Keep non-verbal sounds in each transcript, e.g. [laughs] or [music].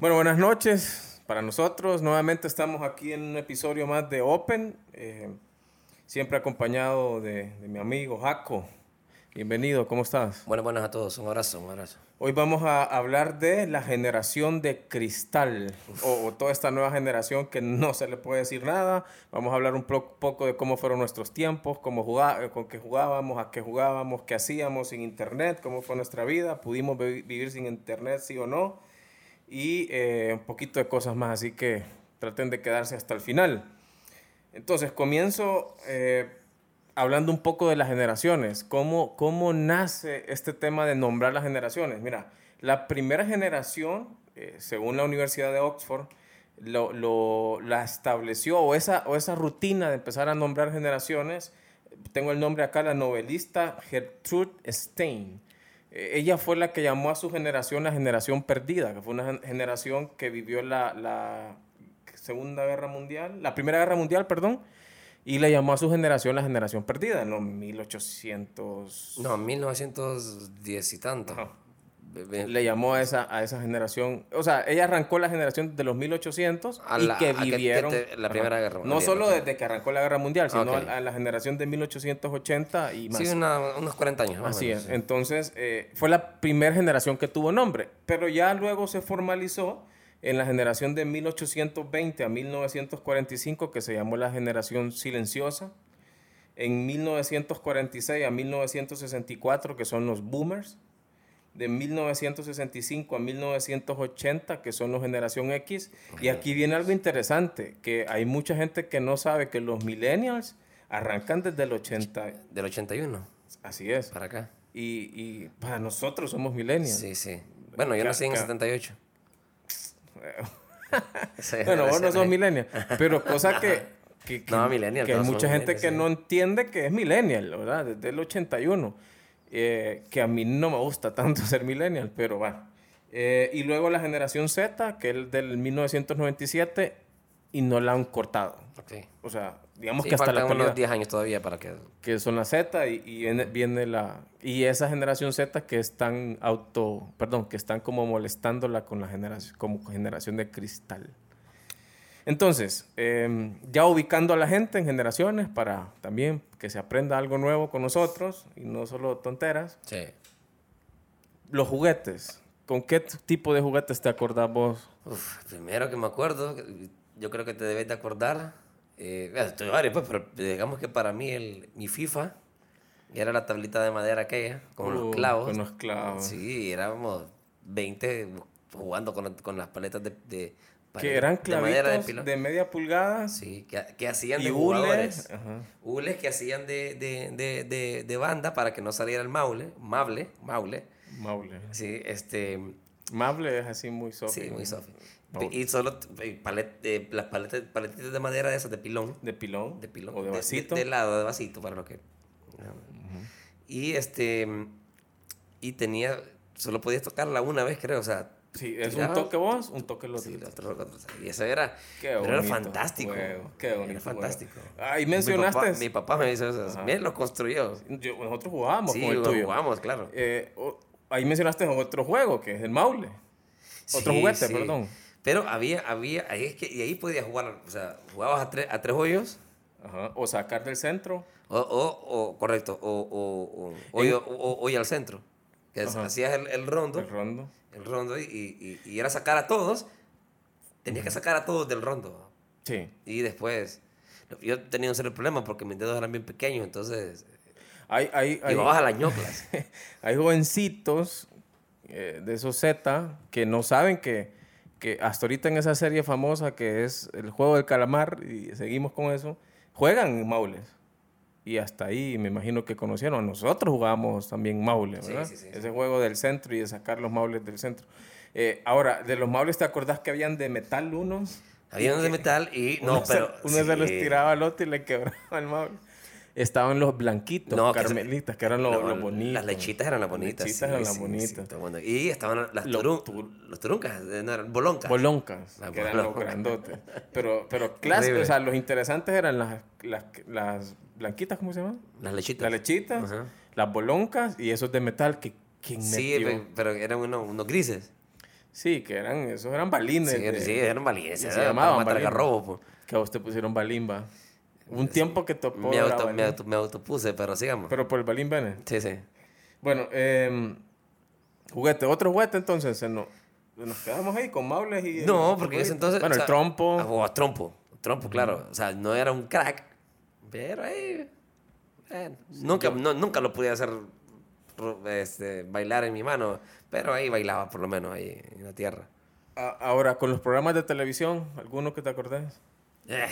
Bueno, buenas noches para nosotros. Nuevamente estamos aquí en un episodio más de Open, eh, siempre acompañado de, de mi amigo Jaco. Bienvenido, ¿cómo estás? Bueno, buenas a todos, un abrazo, un abrazo. Hoy vamos a hablar de la generación de cristal, o, o toda esta nueva generación que no se le puede decir nada. Vamos a hablar un poco de cómo fueron nuestros tiempos, cómo jugá- eh, con qué jugábamos, a qué jugábamos, qué hacíamos sin internet, cómo fue nuestra vida, pudimos vi- vivir sin internet, sí o no, y eh, un poquito de cosas más, así que traten de quedarse hasta el final. Entonces, comienzo eh, hablando un poco de las generaciones. ¿Cómo, ¿Cómo nace este tema de nombrar las generaciones? Mira, la primera generación, eh, según la Universidad de Oxford, lo, lo- la estableció, o esa, o esa rutina de empezar a nombrar generaciones, tengo el nombre acá, la novelista Gertrude Stein. Eh, Ella fue la que llamó a su generación la generación perdida, que fue una gen- generación que vivió la, la Segunda Guerra Mundial, la Primera Guerra Mundial, perdón, y le llamó a su generación la generación perdida, en los 1800. No, 1910 y tanto. Ajá. Le llamó a esa, a esa generación, o sea, ella arrancó la generación de los 1800 A y la- que a que- vivieron que te- la Primera. Guerra No Mundial, solo ok. desde que arrancó la Guerra Mundial, sino Ok. a, a la generación de 1880 y más. Sí, una- unos 40 años. más Así menos, es. sí. Entonces, eh, fue la primera generación que tuvo nombre, pero ya luego se formalizó en la generación de 1820 a 1945, que se llamó la generación silenciosa. En 1946 a 1964, que son los boomers. De 1965 a 1980, que son los generación X. Y aquí viene algo interesante, que hay mucha gente que no sabe que los millennials arrancan desde el 80. Del 81 Así es. para acá. Y, y para nosotros somos millennials. Sí, sí. Bueno, yo nací en el ca- 78. Sí, [laughs] Bueno, vos no sos millennial. Pero cosa que, [laughs] que, que- No, millennial, que hay mucha gente que no entiende que es millennial, ¿verdad? Desde el 81. Eh, que a mí no me gusta tanto [laughs] ser millennial, pero bueno. Eh, y luego la generación Z, que es del 1997, y no la han cortado. Ok. O sea, digamos Sí, que hasta la actualidad. unos 10 años todavía para que... que son la Z y, y viene, viene la y esa generación Z que están auto perdón que están como molestándola con la generación como generación de cristal entonces em, ya ubicando a la gente en generaciones para también que se aprenda algo nuevo con nosotros y no solo tonteras Sí. los juguetes con qué tipo de juguetes te acordás vos Uf, primero que me acuerdo, yo creo que te debes de acordar, eh, estoy varios, pues, pero digamos que para mí el, mi FIFA era la tablita de madera aquella, con Uh, los clavos. con los clavos. Sí, éramos 20 jugando con, con las paletas de, de que eran de madera de clavitos pilón. de media pulgada Sí, que, que hacían y de hules ajá. Hules que hacían de, de, de, de, de banda para que no saliera el maule, maule, maule. Maule Sí, este, Mable es así muy soft Sí, muy soft. Maule. Y solo eh, palet- eh, las paletas, paletitas de madera de esas de pilón. de pilón De pilón. o de vasito De, lado, de vasito, para lo que. Y este. Y tenía. Solo podías tocarla una vez, creo. O sea. Sí, es un toque vos, un toque otro. Sí, otro. Y eso era. Qué pero era bonito fantástico. qué bonito Era fantástico. Ahí Mi mencionaste. papá, mi papá me dice eso. Lo construyó. Yo- nosotros jugábamos Sí, con el lo tuyo. jugamos, claro. Eh, ahí mencionaste otro juego, que es el Maule. Otro juguete, perdón. Pero había, había, ahí es que, y ahí podías jugar, o sea, jugabas a, tres a tres hoyos, Ajá. O sacar del centro. O, o, o correcto, o, o, o, En- ir al centro. Que hacías el, el rondo, El rondo. El rondo y, y, y era sacar a todos. Tenías que sacar a todos del rondo. Sí. Y después, yo tenía un serio problema porque mis dedos eran bien pequeños, entonces Hay, hay, hay, llevabas a las ñoclas. [laughs] hay jovencitos eh, de esos Z que no saben que, que hasta ahorita en esa serie famosa que es el juego del calamar, y seguimos con eso, juegan maules. Y hasta ahí me imagino que conocieron. Nosotros jugábamos también maule, ¿verdad? sí, sí, Ese juego del centro y de sacar los maules del centro. Eh, ahora, de los maules, ¿te acordás que habían de metal unos? Había unos de metal y [laughs] no, uno pero. Se, uno se los tiraba al otro y le quebraba el maule. Estaban los blanquitos, No, que se- carmelitas, que eran los, No, los bonitos. Las lechitas eran las bonitas. lechitas sí, eran las sí, bonitas. sí, está bueno. y estaban las Los turun- tur- los turuncas, eh, no eran boloncas. Boloncas, Las que eran los boloncas. grandotes. [laughs] Pero, pero clásicos, o sea, los interesantes eran las, las, las blanquitas, ¿cómo se llaman? Las lechitas. Las lechitas, Ajá. las boloncas y esos de metal que ¿quién Sí, metió? pero eran unos, unos grises. Sí, que eran, esos eran balines. Sí, de- sí, eran balines. se para llamaban matar pues. Que a vos te pusieron balimba. Un tiempo que tocó. Me, auto, me, auto, me autopuse, pero sigamos. Pero por el balín Bene. sí, sí. Bueno, eh, juguete. Otro juguete entonces. se nos, nos quedamos ahí con Maules y. No, porque en ese entonces... Bueno, o el sea, trompo. ah, o trompo. Trompo, claro. O sea, no era un crack, pero ahí... eh, nunca, no, nunca lo pude hacer este, bailar en mi mano, pero ahí bailaba por lo menos ahí en la tierra. A- ahora, con los programas de televisión, ¿alguno que te acordás? Eh,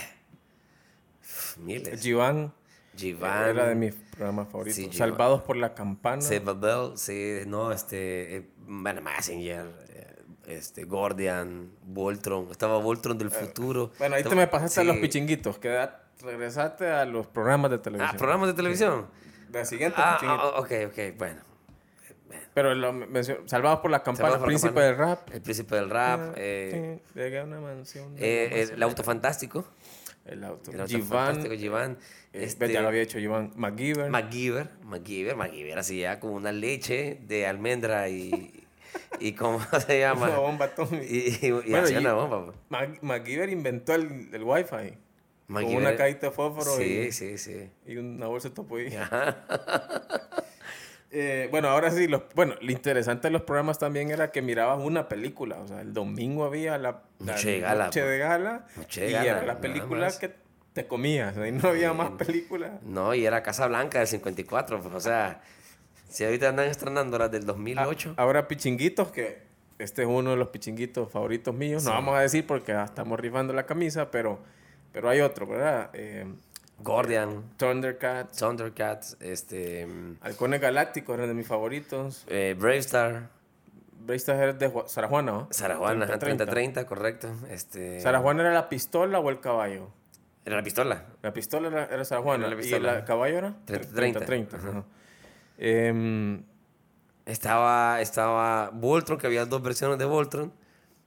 miles. Giván. Giván. Era de mis programas favoritos. Sí. Salvados por la campana. Bell, sí, no, este, eh, bueno, Messenger, eh, este, Gordian, Voltron, estaba Voltron del futuro. Bueno, ahí te me pasaste a los sí. pichinguitos. Queda, regresaste a los programas de televisión. Ah, programas de televisión. De siguiente Ah, ah, ok, ok, bueno. Pero lo Salvados por la campana, por la Príncipe Campana, del Rap. El príncipe del rap, eh, Sí, llegué a una mansión. eh, el auto fantástico. El auto. El auto Giván. Giván. eh, Este, ya lo había hecho Giván. MacGyver. MacGyver, MacGyver, MacGyver, así ya como una leche de almendra y, y ¿cómo [laughs] se llama? Una bomba atómica. Y, y, y Bueno, hacía una bomba. pues. Mac- MacGyver inventó el, el Wi-Fi. Con una cajita de fósforo Sí, y, sí, sí. y una bolsa de topollillo. [laughs] Eh, bueno, ahora sí, los, bueno, lo interesante de los programas también era que mirabas una película. O sea, el domingo había la, la Noche de gala, noche pues. de gala Noche de y gala, era la película que te comías. Ahí no había más películas. No, y era Casa Blanca del 54, pues, o sea, si ahorita andan estrenando las del 2008. Ah, Ahora pichinguitos, que este es uno de los pichinguitos favoritos míos. No vamos a decir porque ya estamos rifando la camisa, pero, pero hay otro, ¿verdad? Eh, Gordian, Thundercats, Thundercats, este, mm, Halcones Galácticos eran de mis favoritos. eh, Brave Star, Bravestar era de Ju- Sara Juana, ¿no? Sarajuana, 30-30. 30-30, correcto. Este, ¿Sara Juana era la pistola o el caballo? Era la pistola. La pistola era, era Sara Juana. Era la ¿Y pistola. el caballo era? 30-30. 30 ajá. Em, Estaba, estaba Voltron, que había dos versiones de Voltron.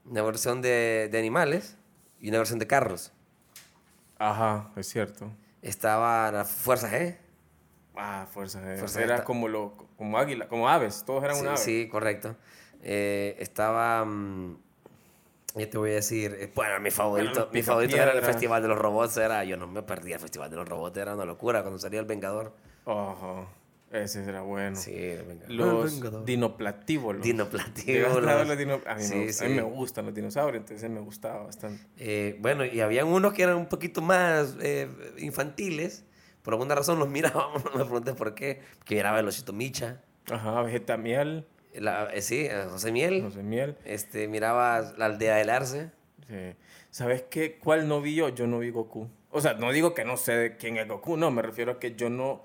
Una versión de, de animales y una versión de carros. ajá, es cierto. Estaba la Fuerza G. Ah, fuerza. eh, Fuerza era como, lo, como águila, como aves. Todos eran Sí, un ave. sí, correcto. Eh, estaba. mm, ya te voy a decir. eh, Bueno, mi favorito, Bueno, mi favorito era el. Festival de los Robots. Era, yo no me perdía el Festival de los Robots. Era una locura cuando salía el Vengador. Ajá, ese era bueno. Sí. Los dinoplatívolos. Dinoplatívolos. A ver los dino- A mí, Sí, me, gusta- a mí me gustan los dinosaurios, entonces me gustaba bastante. Eh, bueno, y habían unos que eran un poquito más eh, infantiles. Por alguna razón los [laughs] mirábamos, no me preguntes por qué. Que miraba el Osito Micha. Ajá, Vegetamiel, La, eh, sí, eh, José Miel. José Miel. Este, miraba la aldea del Arce. Sí. ¿Sabes qué? ¿Cuál no vi yo? Yo no vi Goku. O sea, no digo que no sé de quién es Goku, no, me refiero a que yo no,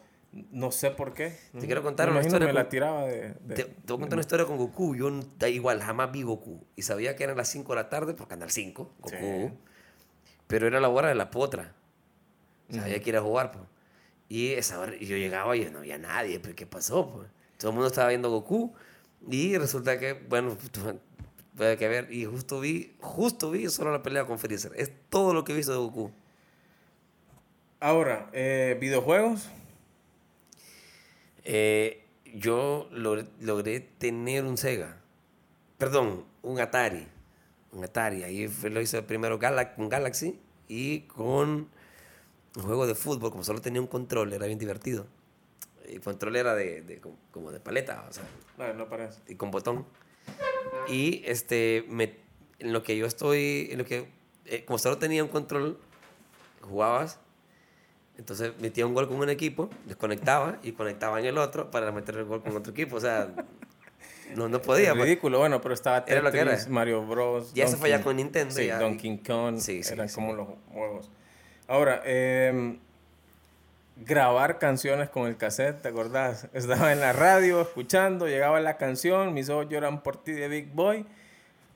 no sé por qué. Te quiero contar Me una historia Me con- la tiraba de... de- Te, te voy a contar una historia con Goku. Yo da igual, jamás vi Goku. Y sabía que eran las 5 de la tarde por Canal 5, Goku. Sí. Pero era la hora de la potra. Sabía que ir a jugar, pues. Y esa hora, yo llegaba y no había nadie, pues, ¿qué pasó? Pues? Todo el mundo estaba viendo Goku. Y resulta que, bueno, [laughs] puede que ver. Y justo vi, justo vi solo la pelea con Freezer. Es todo lo que he visto de Goku. Ahora, eh, videojuegos. Eh, yo logré, logré tener un Sega. Perdón, un Atari. Un Atari. Ahí lo hice primero Gala- con Galaxy y con un juego de fútbol. Como solo tenía un control, era bien divertido. El control era de, de- como- como de paleta, o sea, No, no parece. y con botón. Y este, me, en lo que yo estoy, en lo que, eh, como solo tenía un control, jugabas, entonces metía un gol con un equipo, desconectaba y conectaba en el otro para meter el gol con otro equipo. O sea, no, no podía. pues. ridículo, bueno, pero estaba Era lo que Tetris, era. Mario Bros. Ya se fue ya con Nintendo, Sí, ya. Donkey Kong. Sí, sí, eran sí. como los juegos. Ahora, eh, grabar canciones con el cassette, ¿te acordás? [laughs] Estaba en la radio escuchando, llegaba la canción, mis ojos lloran por ti de Big Boy.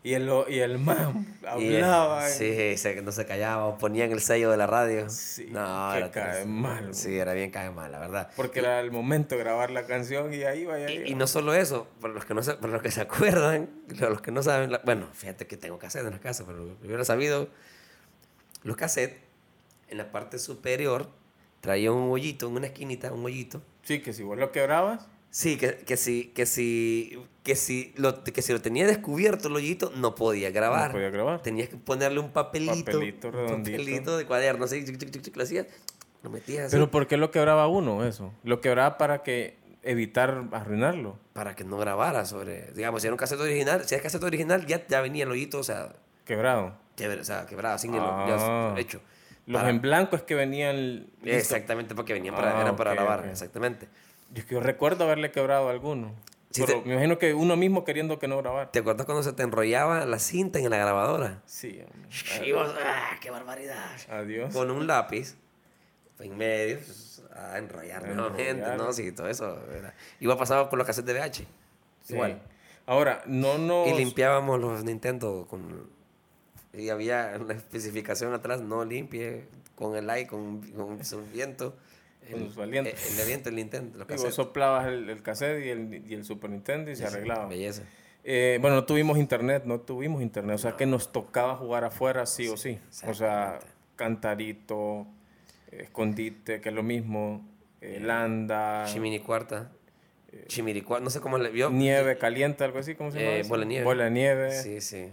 Y el, y el man [laughs] eh, hablaba. sí, se- no se callaba, ponían el sello de la radio. Sí, no, que era cae mal. Sí, era bien cae mal, la verdad. Porque era el momento de grabar la canción y ahí vaya. Y, y no solo eso, para los que no se, para los que se acuerdan, para los que no saben, la- bueno, fíjate que tengo cassette en la casa, pero lo hubiera sabido, los cassettes en la parte superior traían un hoyito, en una esquinita, un hoyito. Sí, que si vos lo quebrabas, Sí, que, que si, que si, que si lo, que si lo tenía descubierto el hoyito, no podía grabar. No podía grabar. Tenías que ponerle un papelito. Papelito redondito. papelito de cuaderno, así, chic, chic, chic, lo hacías, lo metías así. Pero ¿por qué lo quebraba uno eso? Lo quebraba para que evitar arruinarlo. para que no grabara sobre, digamos, si era un cassette original, si era cassette original, ya, ya venía el hoyito, o sea, Quebrado. quebra- o sea quebrado, sin el Ah. ya hecho. Los Para- en blanco es que venían... listo. Exactamente, porque venían para, Ah, eran para grabar, ok. exactamente. Yo, yo recuerdo haberle quebrado alguno. Sí, Pero te- me imagino que uno mismo queriendo que no grabar. ¿Te acuerdas cuando se te enrollaba la cinta en la grabadora? Sí. Y vos, ¡ah, qué barbaridad! Adiós. Con un lápiz en medio, pues, a enrollar nuevamente. ¿no? Sí, todo eso. era- Igual pasaba con los cassettes de VH. Sí. Igual. Ahora, no nos... Y limpiábamos los Nintendo con... Y había una especificación atrás, no limpie con el aire, con, con su viento. Con su aliento. El, el aliento del Nintendo, los Y vos soplabas el, el cassette y el, y el Super Nintendo y se arreglaba. Belleza. Eh, bueno, no tuvimos internet, no tuvimos internet. O sea que nos tocaba jugar afuera sí o sí. O sea, cantarito, eh, escondite, que es lo mismo, eh, landa, Chimini cuarta. Chimiricuarta, no sé cómo le vio. nieve caliente, algo así, ¿cómo se llama? Eh, eso? bola de nieve. Bola de nieve, Sí, sí.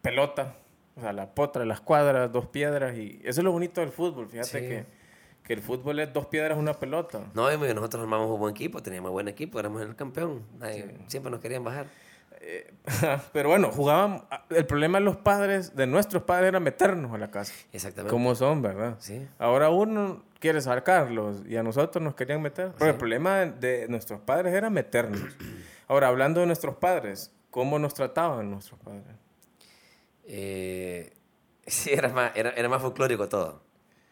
pelota. O sea, la potra, las cuadras, dos piedras. y Eso es lo bonito del fútbol. Fíjate Sí. que, que el fútbol es dos piedras, una pelota. No, y nosotros armamos un buen equipo, teníamos buen equipo, éramos el campeón. Nadie- Siempre nos querían bajar. Eh, [laughs] Pero bueno, jugaban. El problema de los padres, de nuestros padres, era meternos a la casa. Exactamente. ¿Cómo son, verdad? Sí. Ahora uno quiere sacarlos y a nosotros nos querían meter. Pero el problema de, de nuestros padres era meternos. [clears throat] Ahora, hablando de nuestros padres, ¿cómo nos trataban nuestros padres? Eh, [laughs] sí, era más, era, era más folclórico todo.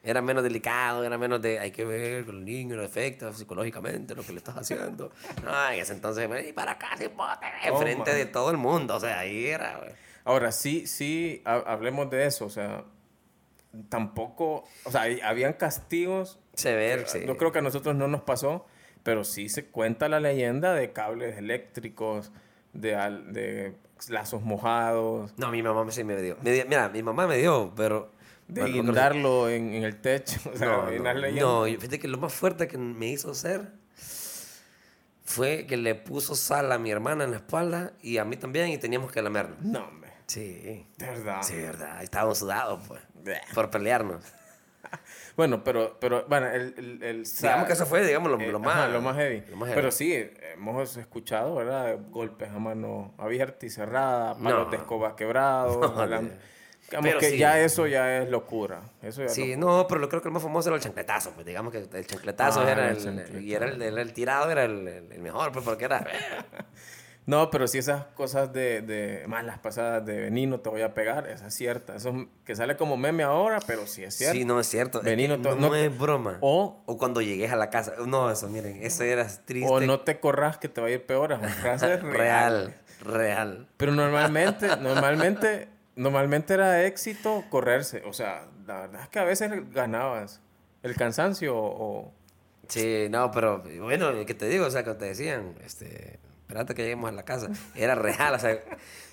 Era menos delicado, era menos de hay que ver con el niño, lo afecta psicológicamente lo que le estás haciendo. [laughs] No, en ese entonces, y para acá, bote, enfrente de todo el mundo. O sea, ahí era. güey. Ahora, sí, sí, ha- hablemos de eso. O sea, tampoco. O sea, habían castigos. Severo, sí. Yo creo que a nosotros no nos pasó, pero sí se cuenta la leyenda de cables eléctricos, de, de lazos mojados, No, mi mamá sí me dio. Me dio- Mira, mi mamá me dio, pero. De bueno, guindarlo en, en el techo. [laughs] O sea, No, no, no, fíjate que lo más fuerte que me hizo hacer fue que le puso sal a mi hermana en la espalda y a mí también y teníamos que lamernos. No, hombre. Sí, De verdad. sí, verdad. Estábamos sudados, pues, Bleh. por pelearnos. [laughs] Bueno, pero, pero bueno, el, el, el Digamos que eso fue, digamos, lo, eh, lo ajá, más... lo más heavy. lo más heavy. Pero sí, hemos escuchado, ¿verdad? Golpes a mano abierta y cerrada, palos No. de escoba quebrados. [laughs] No, de- Digamos Pero que sí. ya eso ya es locura. Eso ya es Sí, locura. no, pero lo creo que el más famoso era el chancletazo, pues digamos que el chancletazo Ah, era el el, chancletazo. y era el, el- el tirado era el, mejor, pues porque era... [laughs] No, pero si esas cosas de, de malas pasadas de venino te voy a pegar, esa es cierta. Eso es- que sale como meme ahora, pero sí es cierto. Sí, no es cierto. Venino, no, no es broma. O, O cuando llegues a la casa. No, eso, miren, eso era triste. o no te corras que te va a ir peor. Es una frase real. real, real. Pero normalmente, normalmente, normalmente era éxito correrse. O sea, la verdad es que a veces ganabas el cansancio o... Sí, no, pero bueno, ¿qué te digo? O sea, cuando te decían, este, espérate que lleguemos a la casa. Era real, o sea,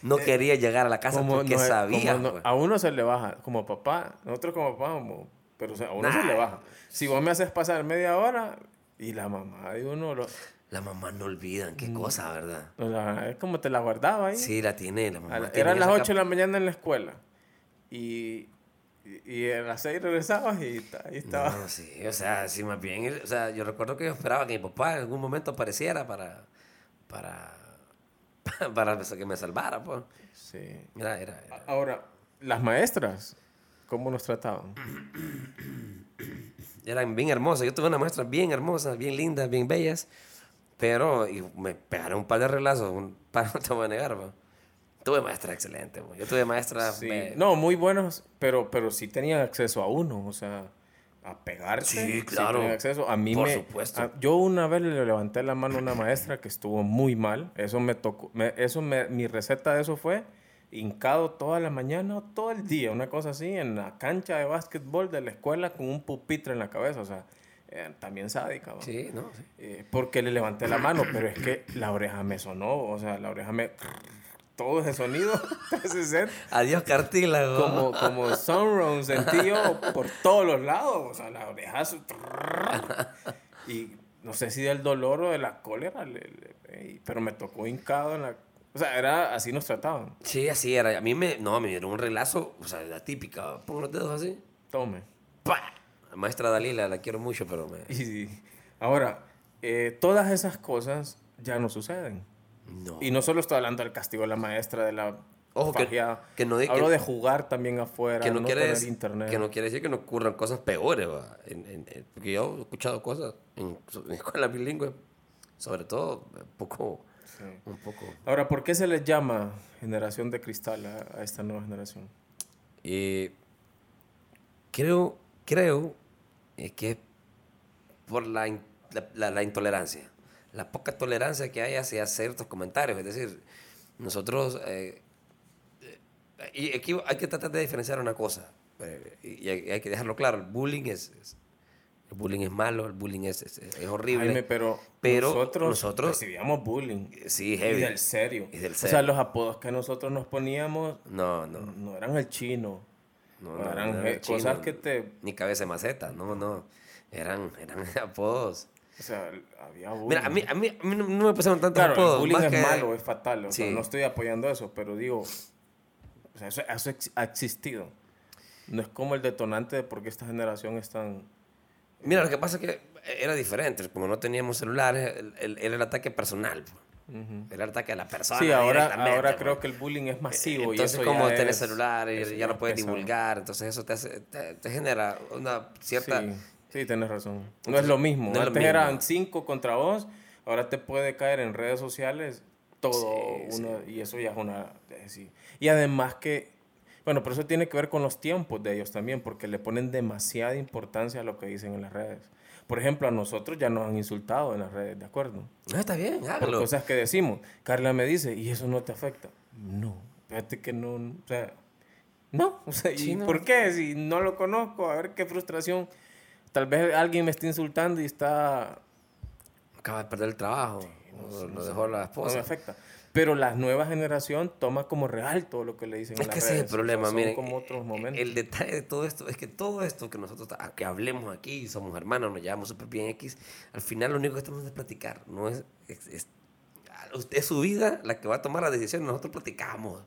no quería llegar a la casa porque no- sabía. como no- pues. a uno se le baja, como papá, nosotros como papá, como- pero o sea, a uno se Nah. le baja. Si vos me haces pasar media hora y la mamá de uno, lo, La mamá no olvidan, Mm. qué cosa, ¿verdad? la- es como te la guardaba ahí. Sí, la tiene, la mamá. la- tiene eran las esa 8 de la mañana en la escuela y, y, y a las 6 regresabas y ahí estaba. No, sí, o sea, sí, más bien, o sea, yo recuerdo que yo esperaba que mi papá en algún momento apareciera para, para, [laughs] para que me salvara, pues. Sí. Mira, era, era- Ahora, las maestras, ¿cómo nos trataban? eran bien hermosas. Yo tuve una maestra bien hermosa, bien lindas, bien bellas, pero y me pegaron un par de relazos, un par [laughs] no te voy a negar, pues. Tuve maestra excelente, pues. yo tuve maestra... Sí. me- No, muy buenos, pero, pero sí tenían acceso a uno, o sea, a pegarse. Sí, claro. tenían acceso. A mí Por me, supuesto. a- yo una vez le levanté la mano a una maestra que estuvo muy mal. Eso me tocó. me- eso me- mi receta de eso fue hincado toda la mañana o todo el día, una cosa así, en la cancha de básquetbol de la escuela con un pupitre en la cabeza, o sea, eh, también sádica. ¿va? Sí, no, sí. Eh, porque le levanté la mano, pero es que la oreja me sonó, o sea, la oreja me... Todo ese sonido, [laughs] 360, Adiós, cartílago. como, como sunroom sentí yo por todos los lados, o sea, la oreja... su- Y no sé si del dolor o de la cólera, le- le- pero me tocó hincado en la... O sea, era así nos trataban. Sí, así era. A mí me, no, me dieron un relazo, o sea, la típica, pon los dedos así. Tome. ¡Pah! Maestra Dalila, la quiero mucho, pero me... Y ahora, eh, todas esas cosas ya no suceden. No. Y no solo estoy hablando del castigo de la maestra, de la Ojo, que- que no Hablo que- de jugar también afuera, que no, no quiere tener internet. que no quiere decir que no ocurran cosas peores. En- en- en- porque yo he escuchado cosas en, escuelas bilingües, sobre todo un poco, Sí. un poco. Ahora, ¿por qué se les llama generación de cristal a, a esta nueva generación? Y creo, creo eh, que es por la, la, intolerancia, la poca tolerancia que hay hacia ciertos comentarios. Es decir, nosotros, eh, eh, y aquí hay que tratar de diferenciar una cosa, y hay, hay que dejarlo claro, el bullying es, es- el bullying es malo, el bullying es, es, es horrible. Jaime, pero, pero nosotros, nosotros- recibíamos bullying. Sí, Y heavy. del serio. Y del O sea, serio. los apodos que nosotros nos poníamos No, no, no eran el chino. No, No, eran no era eh, cosas que te... Ni cabeza de maceta, no, no, eran, eran [laughs] apodos. O sea, había bullying. Mira, a mí, a mí, a mí no, no me pasaron tantos Claro, apodos. el bullying es que- malo, es fatal. O sea, Sí. no estoy apoyando eso, pero digo, o sea, eso, eso ha existido. No es como el detonante de por qué esta generación es tan... Mira, lo que pasa es que era diferente. Como no teníamos celulares, el- el- era el ataque personal. Era el ataque a la persona. Sí, ahora, ahora creo que el bullying es masivo. Entonces, y como tenés es- celular y ya no es puedes pesado. divulgar, entonces eso te, hace, te, te genera una cierta... Sí, sí, tienes razón. No es lo mismo. no es lo Antes mismo. eran cinco contra vos, ahora te puede caer en redes sociales todo Sí, uno, y eso ya es una... eh, sí. Y además que, bueno, pero eso tiene que ver con los tiempos de ellos también, porque le ponen demasiada importancia a lo que dicen en las redes. Por ejemplo, a nosotros ya nos han insultado en las redes, ¿de acuerdo? No, está bien, Por hágalo. cosas que decimos. Carla me dice, ¿y eso no te afecta? No, fíjate que no, o sea, no, [laughs] o sea, ¿y no. por qué? Si no lo conozco, a ver qué frustración. Tal vez alguien me está insultando y está, Acaba de perder el trabajo. o lo dejó la no me esposa. afecta. Pero la nueva generación toma como real todo lo que le dicen Es en las que ese es el redes. O sea, problema, miren. como otros momentos. El detalle de todo esto es que todo esto que nosotros que hablemos aquí, somos hermanos, nos llevamos súper bien X, al final lo único que estamos es platicar, no es, es, es- usted es su vida la que va a tomar la decisión, nosotros platicamos.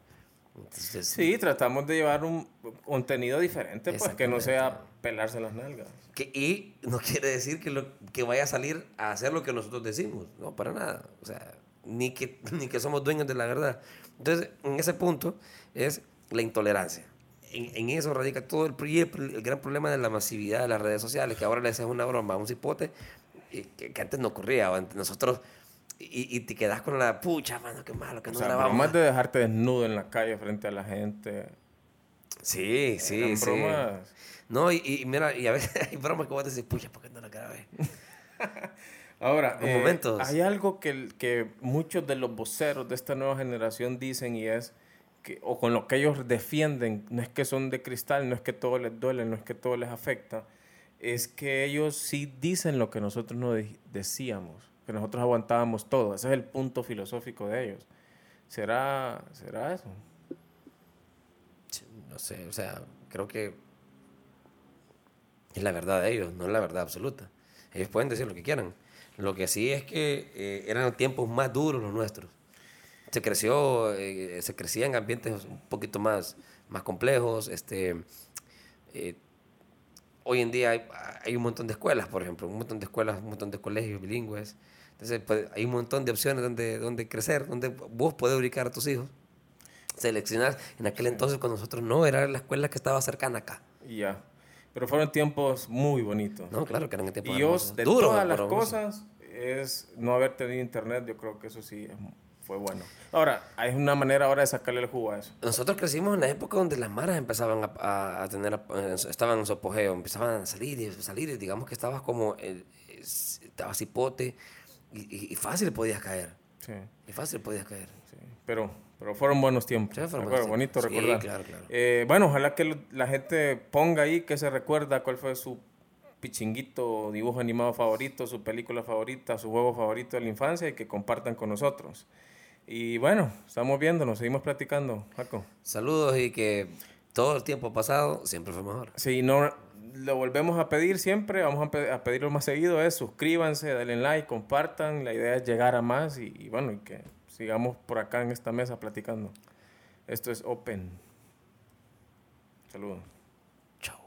Entonces, Sí, tratamos de llevar un contenido diferente, pues que no sea pelarse las nalgas. que, y no quiere decir que, lo, que vaya a salir a hacer lo que nosotros decimos, no, para nada. O sea, ni que, [laughs] ni que somos dueños de la verdad. Entonces, en ese punto es la intolerancia. En, en eso radica todo el, el, gran problema de la masividad de las redes sociales, que ahora le haces una broma a un cipote que, que antes no ocurría. antes Nosotros, y, y te quedas con la pucha, mano, qué malo, que O no sea, grabamos. bromas de dejarte desnudo en la calle frente a la gente. Sí, sí, sí. bromas. No, y, y mira, y a veces [laughs] hay bromas que vos decís, pucha, ¿por qué no la grabé? [laughs] Ahora, Los eh, momentos. hay algo que, que muchos de los voceros de esta nueva generación dicen y es que, o con lo que ellos defienden, no es que son de cristal, no es que todo les duele, no es que todo les afecta, es que ellos sí dicen lo que nosotros no de- decíamos, que nosotros aguantábamos todo. Ese es el punto filosófico de ellos. ¿Será, será eso? No sé, o sea, creo que es la verdad de ellos, no es la verdad absoluta. Ellos pueden decir lo que quieran. Lo que sí es que eh, eran tiempos más duros los nuestros. Se creció, eh, se crecía en ambientes un poquito más, más complejos. Este, eh, hoy en día hay, hay un montón de escuelas, por ejemplo, un montón de escuelas, un montón de colegios bilingües. Entonces, pues, hay un montón de opciones donde, donde crecer, donde vos podés ubicar a tus hijos. Seleccionar. En aquel entonces, con nosotros no, era la escuela que estaba cercana acá. Ya. Pero fueron tiempos muy bonitos. No, claro que eran tiempos Y yo, de Duros, todas las cosas, es no haber tenido internet. Yo creo que eso sí fue bueno. Ahora, hay una manera ahora de sacarle el jugo a eso. Nosotros crecimos en la época donde las maras empezaban a, a- a tener, eh, estaban en su apogeo, empezaban a salir y salir, digamos que estabas como, eh, es- estabas hipote, y, y- y fácil podías caer, Sí, y fácil podías caer. sí. Pero, pero fueron buenos tiempos. Sí, ¿de fueron buenos Bonito tiempos. Sí, recordar. claro, claro. Eh, bueno, ojalá que lo- la gente ponga ahí que se recuerda cuál fue su pichinguito, dibujo animado favorito, su película favorita, su juego favorito de la infancia y que compartan con nosotros. Y bueno, estamos viéndonos, seguimos platicando, Jaco. Saludos y que todo el tiempo pasado siempre fue mejor. Sí, no, lo volvemos a pedir siempre, vamos a, pe- a pedirlo más seguido, es suscríbanse, denle like, compartan, la idea es llegar a más y, y bueno, y que sigamos por acá en esta mesa platicando. Esto es Open. Saludos. Chao.